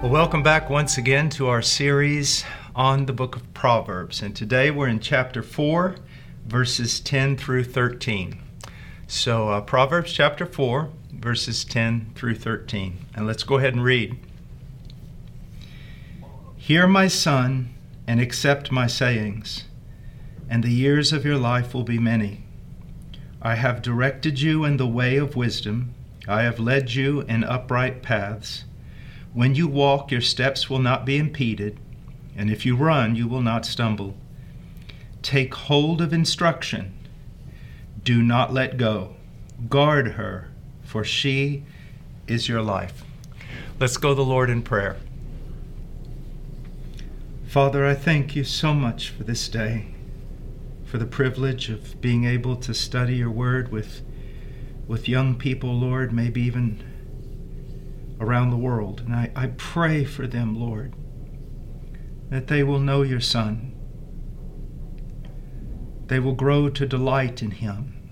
Well, welcome back once again to our series on the book of Proverbs. And today we're in chapter 4, verses 10 through 13. So, uh, Proverbs chapter 4, verses 10 through 13. And let's go ahead and read. Hear, my son, and accept my sayings, and the years of your life will be many. I have directed you in the way of wisdom, I have led you in upright paths. When you walk, your steps will not be impeded, and if you run, you will not stumble. Take hold of instruction. Do not let go. Guard her, for she is your life. Let's go to the Lord in prayer. Father, I thank you so much for this day, for the privilege of being able to study your word with, with young people, Lord, maybe even around the world. And I, I pray for them, Lord, that they will know your Son. They will grow to delight in him,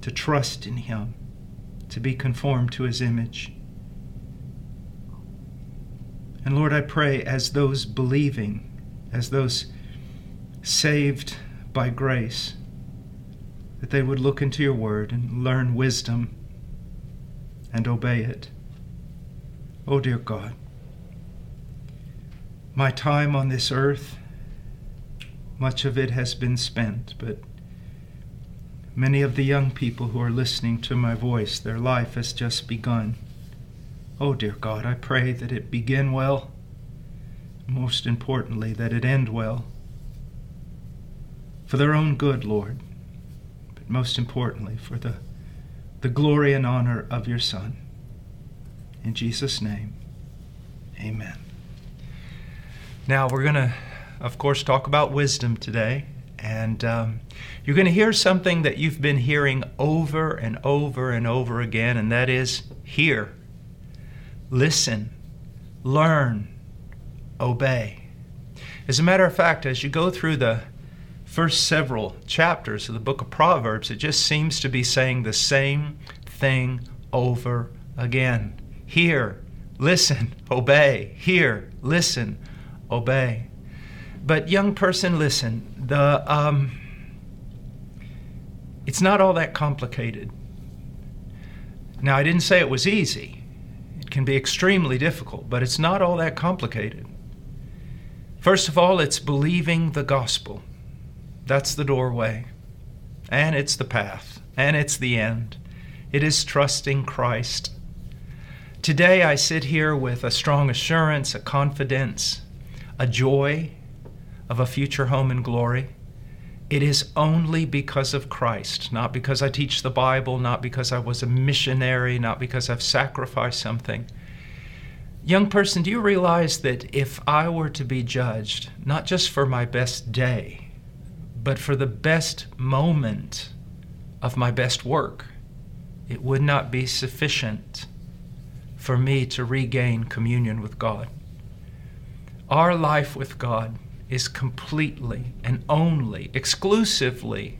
to trust in him, to be conformed to his image. And Lord, I pray as those believing, as those saved by grace, that they would look into your word and learn wisdom and obey it. Oh, dear God, my time on this earth, much of it has been spent, but many of the young people who are listening to my voice, their life has just begun. Oh, dear God, I pray that it begin well, most importantly, that it end well, for their own good, Lord, but most importantly, for the, the glory and honor of your Son. In Jesus' name, amen. Now, we're going to, of course, talk about wisdom today. And um, you're going to hear something that you've been hearing over and over and over again, and that is hear, listen, learn, obey. As a matter of fact, as you go through the first several chapters of the book of Proverbs, it just seems to be saying the same thing over again. Hear, listen, obey. Hear, listen, obey. But, young person, listen. The, um, it's not all that complicated. Now, I didn't say it was easy. It can be extremely difficult, but it's not all that complicated. First of all, it's believing the gospel. That's the doorway, and it's the path, and it's the end. It is trusting Christ Today I sit here with a strong assurance, a confidence, a joy of a future home in glory. It is only because of Christ, not because I teach the Bible, not because I was a missionary, not because I've sacrificed something. Young person, do you realize that if I were to be judged, not just for my best day, but for the best moment of my best work, it would not be sufficient for me to regain communion with God. Our life with God is completely and only, exclusively,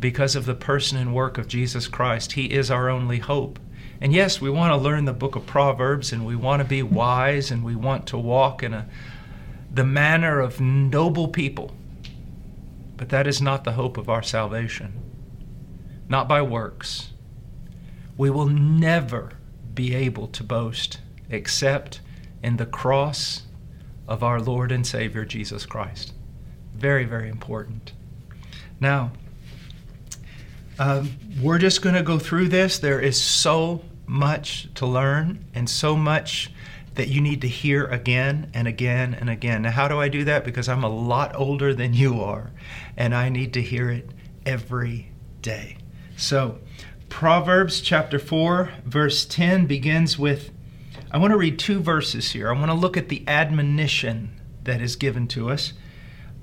because of the person and work of Jesus Christ. He is our only hope. And yes, we want to learn the book of Proverbs and we want to be wise and we want to walk in a, the manner of noble people. But that is not the hope of our salvation, not by works. We will never be able to boast except in the cross of our Lord and Savior Jesus Christ. Very, very important. Now, um, we're just going to go through this. There is so much to learn and so much that you need to hear again and again and again. Now, how do I do that? Because I'm a lot older than you are, and I need to hear it every day. So, Proverbs chapter 4, verse 10 begins with I want to read two verses here. I want to look at the admonition that is given to us.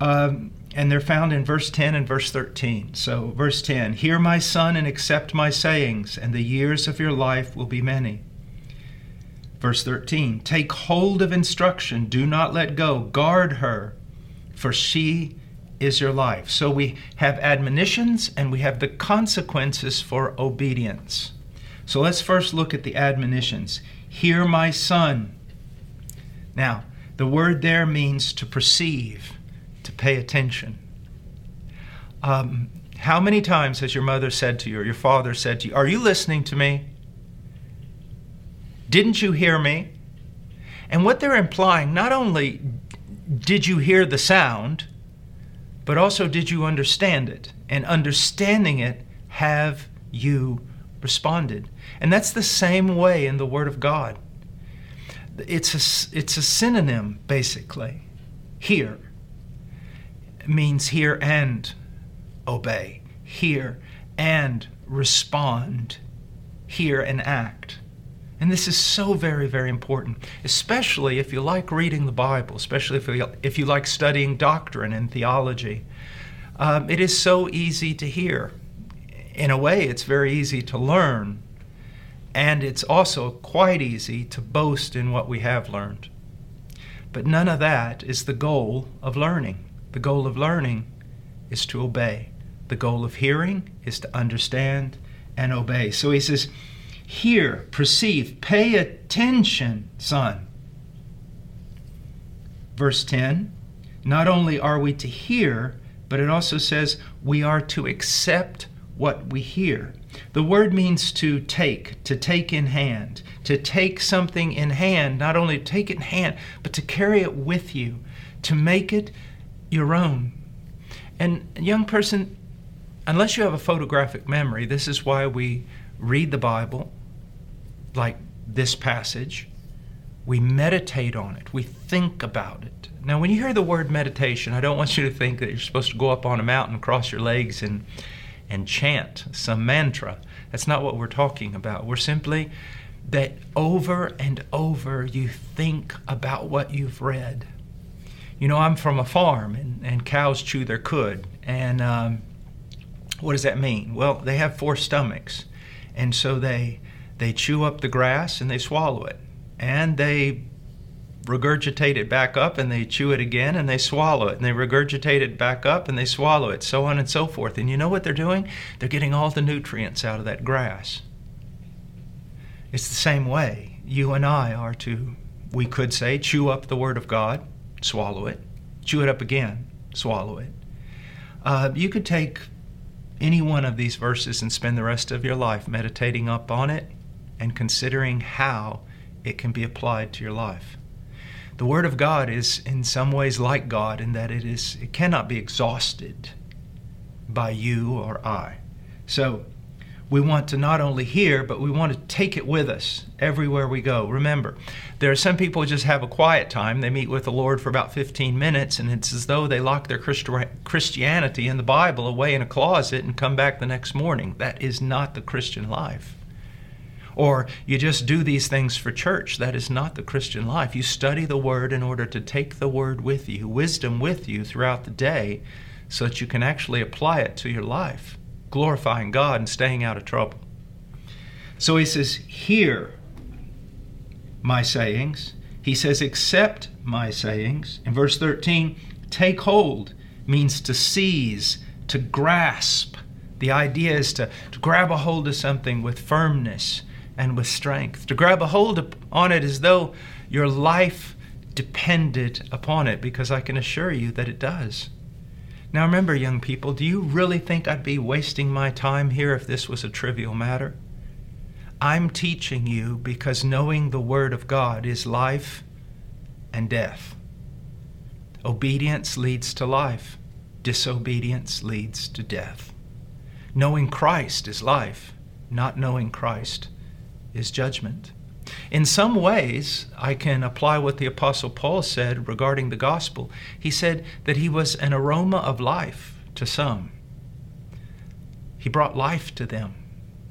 Um, and they're found in verse 10 and verse 13. So, verse 10 Hear my son and accept my sayings, and the years of your life will be many. Verse 13 Take hold of instruction, do not let go, guard her, for she is your life. So we have admonitions and we have the consequences for obedience. So let's first look at the admonitions. Hear my son. Now, the word there means to perceive to pay attention. Um, how many times has your mother said to you, or your father said to you, Are you listening to me? Didn't you hear me? And what they're implying, not only did you hear the sound, but also did you understand it? And understanding it, have you responded? And that's the same way in the Word of God. It's a, it's a synonym, basically. Hear means hear and obey, hear and respond, hear and act. And this is so very, very important, especially if you like reading the Bible, especially if you, if you like studying doctrine and theology. Um, it is so easy to hear. In a way, it's very easy to learn, and it's also quite easy to boast in what we have learned. But none of that is the goal of learning. The goal of learning is to obey. The goal of hearing is to understand and obey. So he says, Hear, perceive, pay attention, son. Verse 10 Not only are we to hear, but it also says we are to accept what we hear. The word means to take, to take in hand, to take something in hand, not only take it in hand, but to carry it with you, to make it your own. And, young person, unless you have a photographic memory, this is why we read the Bible, like this passage. We meditate on it, we think about it. Now, when you hear the word meditation, I don't want you to think that you're supposed to go up on a mountain, cross your legs, and, and chant some mantra. That's not what we're talking about. We're simply that over and over you think about what you've read you know, I'm from a farm and, and cows chew their cud. And um, what does that mean? Well, they have four stomachs. And so they, they chew up the grass and they swallow it. And they regurgitate it back up and they chew it again and they swallow it and they regurgitate it back up and they swallow it, so on and so forth. And you know what they're doing? They're getting all the nutrients out of that grass. It's the same way. You and I are to, we could say, chew up the Word of God swallow it, chew it up again, swallow it. Uh, you could take any one of these verses and spend the rest of your life meditating up on it and considering how it can be applied to your life. The Word of God is in some ways like God in that it is it cannot be exhausted by you or I. So we want to not only hear, but we want to take it with us everywhere we go. Remember, there are some people who just have a quiet time. They meet with the Lord for about 15 minutes, and it's as though they lock their Christianity and the Bible away in a closet and come back the next morning. That is not the Christian life. Or you just do these things for church. That is not the Christian life. You study the Word in order to take the Word with you, wisdom with you throughout the day, so that you can actually apply it to your life glorifying God and staying out of trouble. So he says, Hear my sayings. He says, Accept my sayings. In verse 13, take hold means to seize, to grasp. The idea is to, to grab a hold of something with firmness and with strength, to grab a hold on it as though your life depended upon it, because I can assure you that it does. Now remember, young people, do you really think I'd be wasting my time here if this was a trivial matter? I'm teaching you because knowing the Word of God is life and death. Obedience leads to life, disobedience leads to death. Knowing Christ is life, not knowing Christ is judgment. In some ways, I can apply what the Apostle Paul said regarding the gospel. He said that he was an aroma of life to some. He brought life to them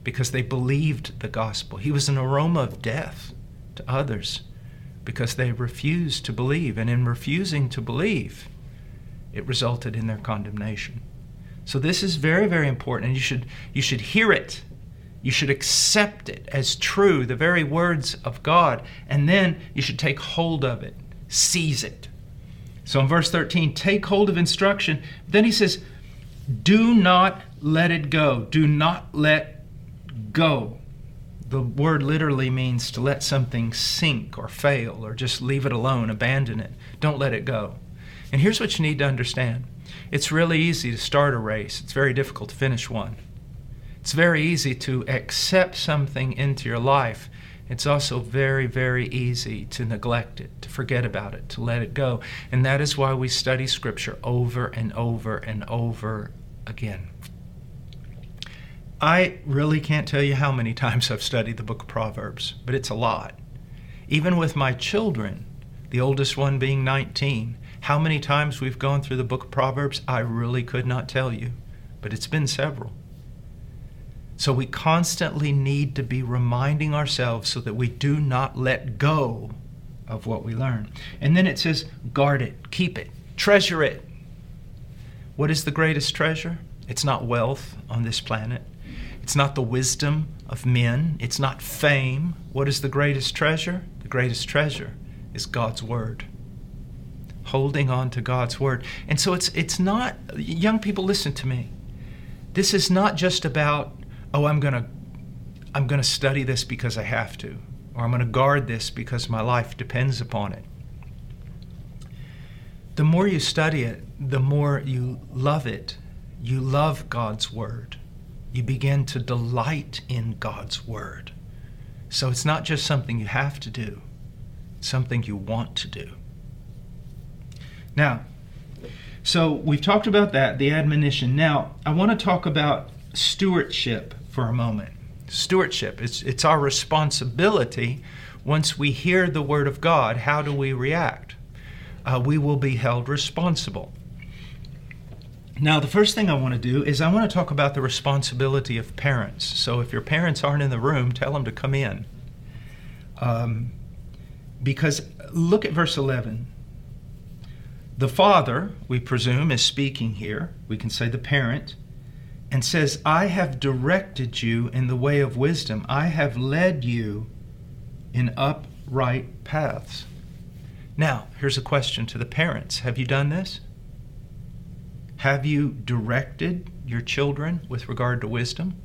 because they believed the gospel. He was an aroma of death to others because they refused to believe. And in refusing to believe, it resulted in their condemnation. So this is very, very important, and you should, you should hear it. You should accept it as true, the very words of God, and then you should take hold of it, seize it. So in verse 13, take hold of instruction. Then he says, do not let it go. Do not let go. The word literally means to let something sink or fail or just leave it alone, abandon it. Don't let it go. And here's what you need to understand it's really easy to start a race, it's very difficult to finish one. It's very easy to accept something into your life. It's also very, very easy to neglect it, to forget about it, to let it go. And that is why we study Scripture over and over and over again. I really can't tell you how many times I've studied the book of Proverbs, but it's a lot. Even with my children, the oldest one being 19, how many times we've gone through the book of Proverbs, I really could not tell you, but it's been several. So we constantly need to be reminding ourselves so that we do not let go of what we learn. And then it says, guard it, keep it, treasure it. What is the greatest treasure? It's not wealth on this planet. It's not the wisdom of men. It's not fame. What is the greatest treasure? The greatest treasure is God's Word. Holding on to God's Word. And so it's, it's not, young people, listen to me. This is not just about, oh, I'm going to I'm going to study this because I have to, or I'm going to guard this because my life depends upon it. The more you study it, the more you love it. You love God's Word. You begin to delight in God's Word. So it's not just something you have to do, it's something you want to do. Now, so we've talked about that, the admonition. Now, I want to talk about stewardship for a moment. Stewardship, it's, it's our responsibility once we hear the Word of God. How do we react? Uh, we will be held responsible. Now, the first thing I want to do is I want to talk about the responsibility of parents. So, if your parents aren't in the room, tell them to come in. Um, because look at verse 11. The father, we presume, is speaking here. We can say the parent, and says, I have directed you in the way of wisdom, I have led you in upright paths. Now, here's a question to the parents Have you done this? Have you directed your children with regard to wisdom?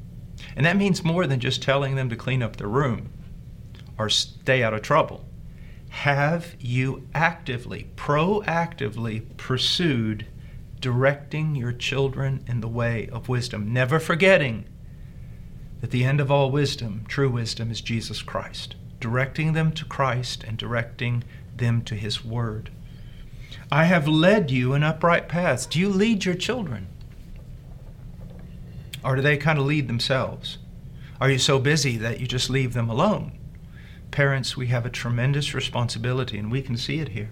And that means more than just telling them to clean up their room or stay out of trouble. Have you actively, proactively pursued directing your children in the way of wisdom, never forgetting that the end of all wisdom, true wisdom, is Jesus Christ, directing them to Christ and directing them to His Word. I have led you in upright paths. Do you lead your children? Or do they kind of lead themselves? Are you so busy that you just leave them alone? Parents, we have a tremendous responsibility, and we can see it here.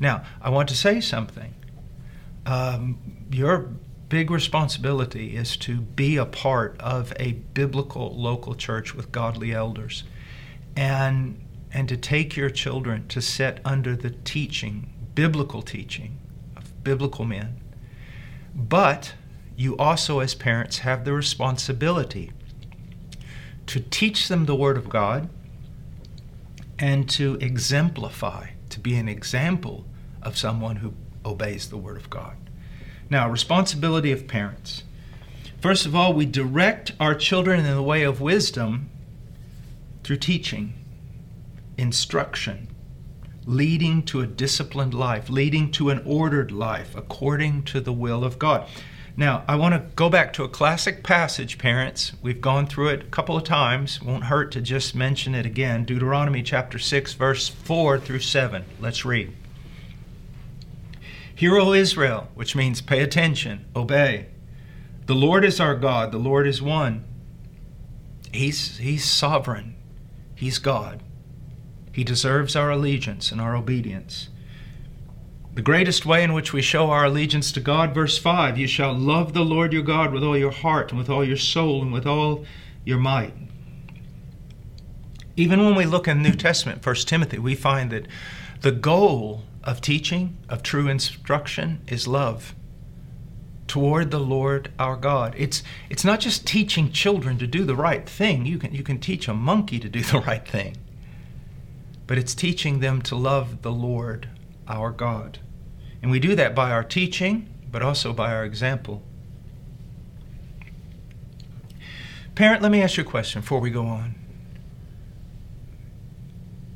Now, I want to say something. Um, your big responsibility is to be a part of a biblical local church with godly elders and and to take your children to sit under the teaching biblical teaching of biblical men. But you also, as parents, have the responsibility to teach them the Word of God and to exemplify, to be an example of someone who obeys the Word of God. Now, responsibility of parents. First of all, we direct our children in the way of wisdom through teaching, instruction, leading to a disciplined life, leading to an ordered life according to the will of God. Now, I want to go back to a classic passage, parents. We've gone through it a couple of times. Won't hurt to just mention it again. Deuteronomy chapter 6, verse 4 through 7. Let's read. Hear, O Israel, which means pay attention, obey. The Lord is our God, the Lord is one. He's, he's sovereign, He's God. He deserves our allegiance and our obedience. The greatest way in which we show our allegiance to God, verse 5 You shall love the Lord your God with all your heart, and with all your soul, and with all your might. Even when we look in the New Testament, 1 Timothy, we find that the goal of teaching, of true instruction, is love toward the Lord our God. It's, it's not just teaching children to do the right thing. You can, you can teach a monkey to do the right thing. But it's teaching them to love the Lord our God. And we do that by our teaching, but also by our example. Parent, let me ask you a question before we go on.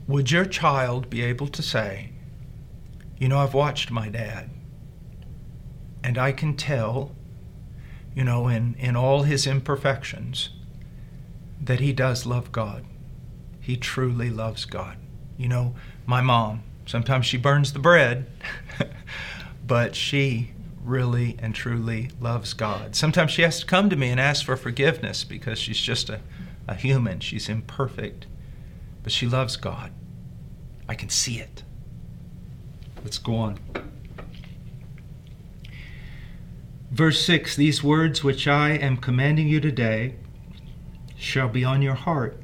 Would your child be able to say, You know, I've watched my dad, and I can tell, you know, in, in all his imperfections, that he does love God. He truly loves God. You know, my mom, sometimes she burns the bread, but she really and truly loves God. Sometimes she has to come to me and ask for forgiveness because she's just a, a human. She's imperfect, but she loves God. I can see it. Let's go on. Verse 6 These words which I am commanding you today shall be on your heart.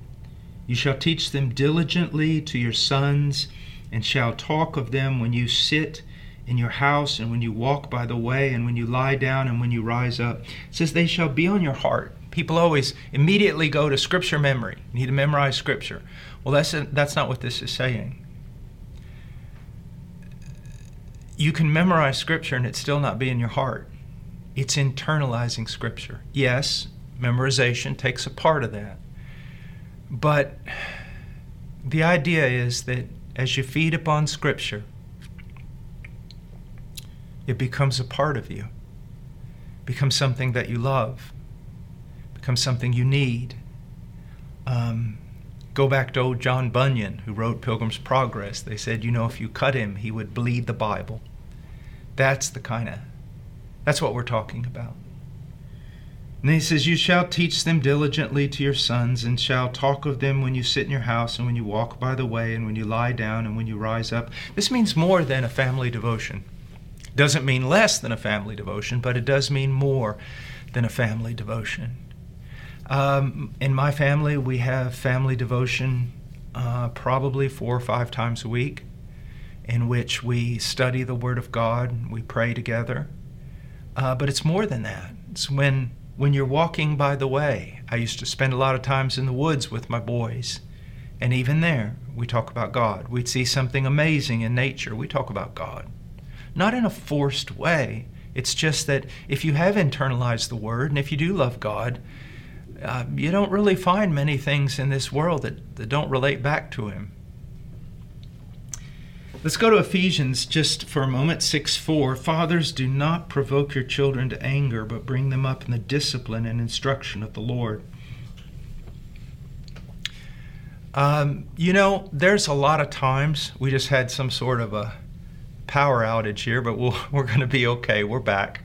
You shall teach them diligently to your sons, and shall talk of them when you sit in your house, and when you walk by the way, and when you lie down, and when you rise up. It says, They shall be on your heart. People always immediately go to scripture memory. You need to memorize scripture. Well, that's, that's not what this is saying. You can memorize scripture and it still not be in your heart. It's internalizing scripture. Yes, memorization takes a part of that. But the idea is that as you feed upon scripture, it becomes a part of you, becomes something that you love, becomes something you need. Um, go back to old John Bunyan, who wrote Pilgrim's Progress. They said, you know, if you cut him, he would bleed the Bible. That's the kind of, that's what we're talking about. And he says, You shall teach them diligently to your sons, and shall talk of them when you sit in your house, and when you walk by the way, and when you lie down, and when you rise up. This means more than a family devotion. Doesn't mean less than a family devotion, but it does mean more than a family devotion. Um, in my family, we have family devotion uh, probably four or five times a week, in which we study the Word of God, we pray together. Uh, but it's more than that. It's when when you're walking by the way. I used to spend a lot of times in the woods with my boys, and even there, we talk about God. We'd see something amazing in nature. We talk about God not in a forced way. It's just that if you have internalized the Word and if you do love God, uh, you don't really find many things in this world that, that don't relate back to Him. Let's go to Ephesians just for a moment, 6 4. Fathers, do not provoke your children to anger, but bring them up in the discipline and instruction of the Lord. Um, you know, there's a lot of times we just had some sort of a power outage here, but we we are going to be okay. We're back.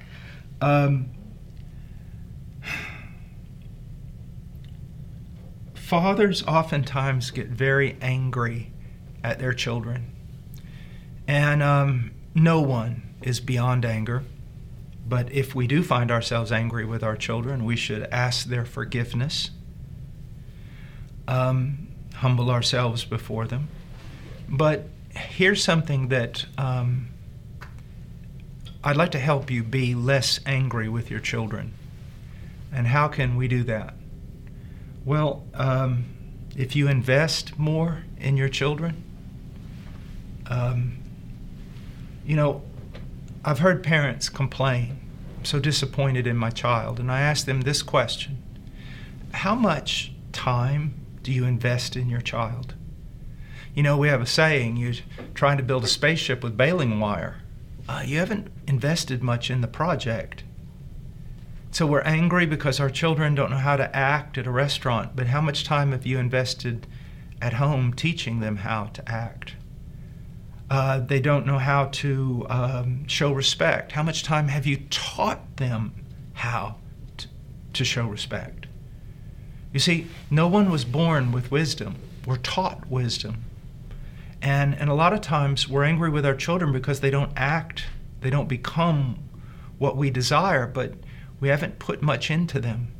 Um, fathers oftentimes get very angry at their children. And um, no one is beyond anger. But if we do find ourselves angry with our children, we should ask their forgiveness, um, humble ourselves before them. But here's something that um, I'd like to help you be less angry with your children. And how can we do that? Well, um, if you invest more in your children, um, you know, I've heard parents complain, I'm so disappointed in my child, and I ask them this question How much time do you invest in your child? You know, we have a saying you're trying to build a spaceship with baling wire. Uh, you haven't invested much in the project. So we're angry because our children don't know how to act at a restaurant, but how much time have you invested at home teaching them how to act? Uh, they don't know how to um, show respect. How much time have you taught them how to, to show respect? You see, no one was born with wisdom. We're taught wisdom. And, and a lot of times we're angry with our children because they don't act, they don't become what we desire, but we haven't put much into them.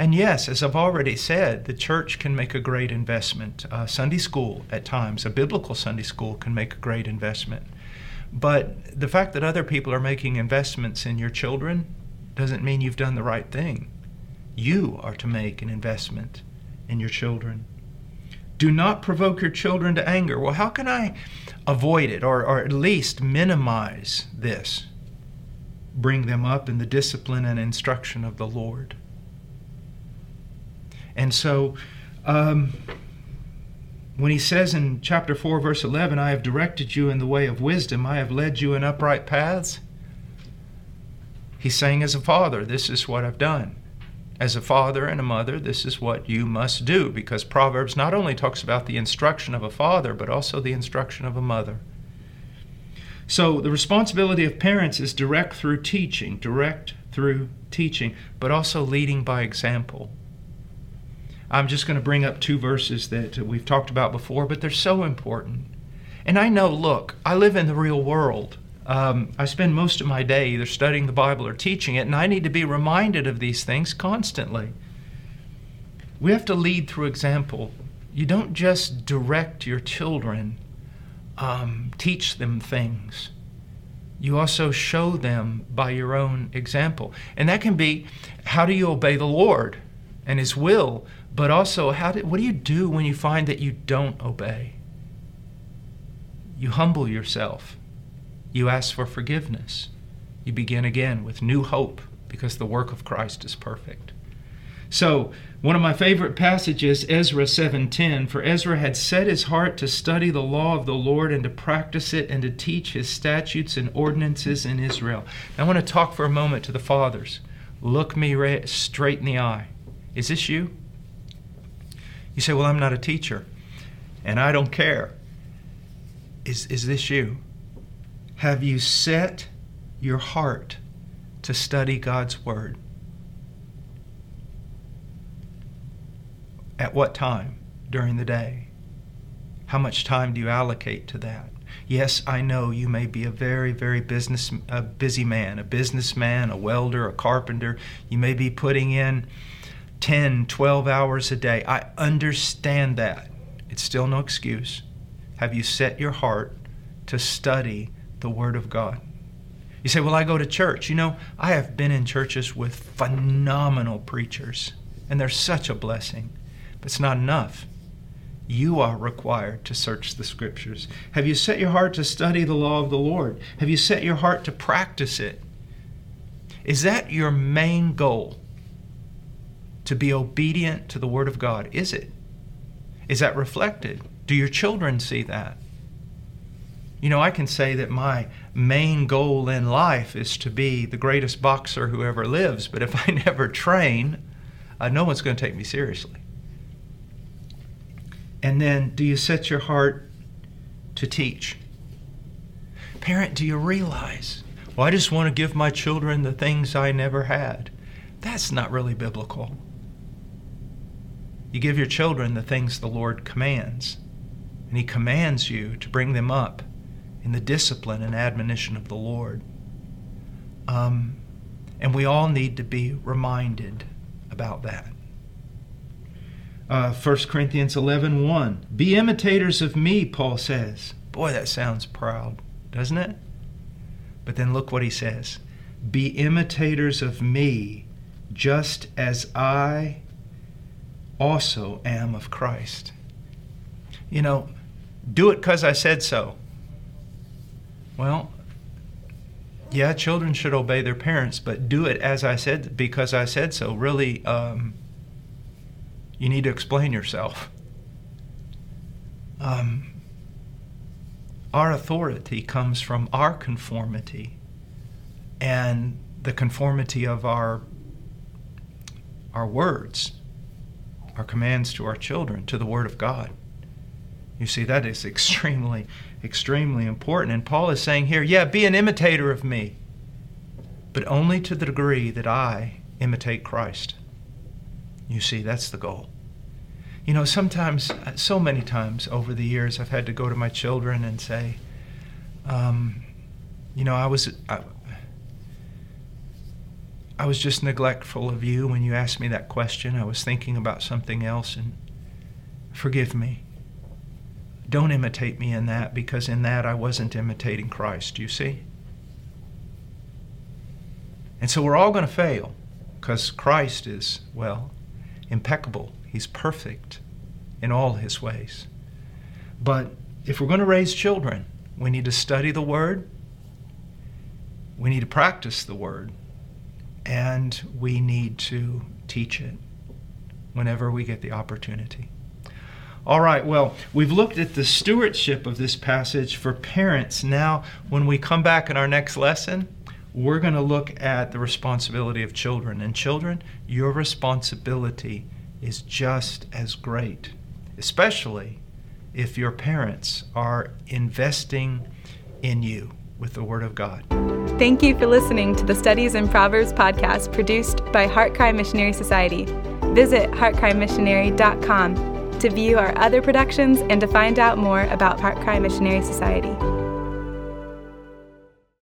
And yes, as I've already said, the church can make a great investment. Uh, Sunday school, at times, a biblical Sunday school, can make a great investment. But the fact that other people are making investments in your children doesn't mean you've done the right thing. You are to make an investment in your children. Do not provoke your children to anger. Well, how can I avoid it or, or at least minimize this? Bring them up in the discipline and instruction of the Lord. And so, um, when he says in chapter 4, verse 11, I have directed you in the way of wisdom, I have led you in upright paths, he's saying, as a father, this is what I've done. As a father and a mother, this is what you must do, because Proverbs not only talks about the instruction of a father, but also the instruction of a mother. So the responsibility of parents is direct through teaching, direct through teaching, but also leading by example. I'm just going to bring up two verses that we've talked about before, but they're so important. And I know, look, I live in the real world. Um, I spend most of my day either studying the Bible or teaching it, and I need to be reminded of these things constantly. We have to lead through example. You don't just direct your children, um, teach them things. You also show them by your own example. And that can be how do you obey the Lord and His will but also how do, what do you do when you find that you don't obey? You humble yourself. You ask for forgiveness. You begin again with new hope because the work of Christ is perfect. So, one of my favorite passages, Ezra 7:10, for Ezra had set his heart to study the law of the Lord and to practice it and to teach his statutes and ordinances in Israel. I want to talk for a moment to the fathers. Look me straight in the eye. Is this you? You say, Well, I'm not a teacher and I don't care. Is, is this you? Have you set your heart to study God's Word? At what time during the day? How much time do you allocate to that? Yes, I know you may be a very, very business, a busy man, a businessman, a welder, a carpenter. You may be putting in 10, 12 hours a day. I understand that. It's still no excuse. Have you set your heart to study the Word of God? You say, Well, I go to church. You know, I have been in churches with phenomenal preachers, and they're such a blessing, but it's not enough. You are required to search the Scriptures. Have you set your heart to study the law of the Lord? Have you set your heart to practice it? Is that your main goal? To be obedient to the Word of God? Is it? Is that reflected? Do your children see that? You know, I can say that my main goal in life is to be the greatest boxer who ever lives, but if I never train, uh, no one's going to take me seriously. And then, do you set your heart to teach? Parent, do you realize, well, I just want to give my children the things I never had? That's not really biblical. You give your children the things the Lord commands, and He commands you to bring them up in the discipline and admonition of the Lord. Um, and we all need to be reminded about that. Uh, 1 Corinthians 11 1. Be imitators of me, Paul says. Boy, that sounds proud, doesn't it? But then look what he says Be imitators of me, just as I also am of Christ. You know, do it because I said so. Well, yeah, children should obey their parents, but do it as I said because I said so. Really, um, you need to explain yourself. Um, our authority comes from our conformity and the conformity of our our words our commands to our children to the Word of God. You see, that is extremely, extremely important. And Paul is saying here, yeah, be an imitator of me, but only to the degree that I imitate Christ. You see, that's the goal. You know, sometimes, so many times over the years, I've had to go to my children and say, um, you know, I was, I, I was just neglectful of you when you asked me that question. I was thinking about something else, and forgive me. Don't imitate me in that because in that I wasn't imitating Christ, you see? And so we're all going to fail because Christ is, well, impeccable. He's perfect in all his ways. But if we're going to raise children, we need to study the Word, we need to practice the Word, and we need to teach it whenever we get the opportunity. All right, well, we've looked at the stewardship of this passage for parents. Now, when we come back in our next lesson, we're going to look at the responsibility of children. And children, your responsibility is just as great, especially if your parents are investing in you with the Word of God. Thank you for listening to the Studies in Proverbs podcast produced by HeartCry Missionary Society. Visit heartcrymissionary.com to view our other productions and to find out more about HeartCry Missionary Society.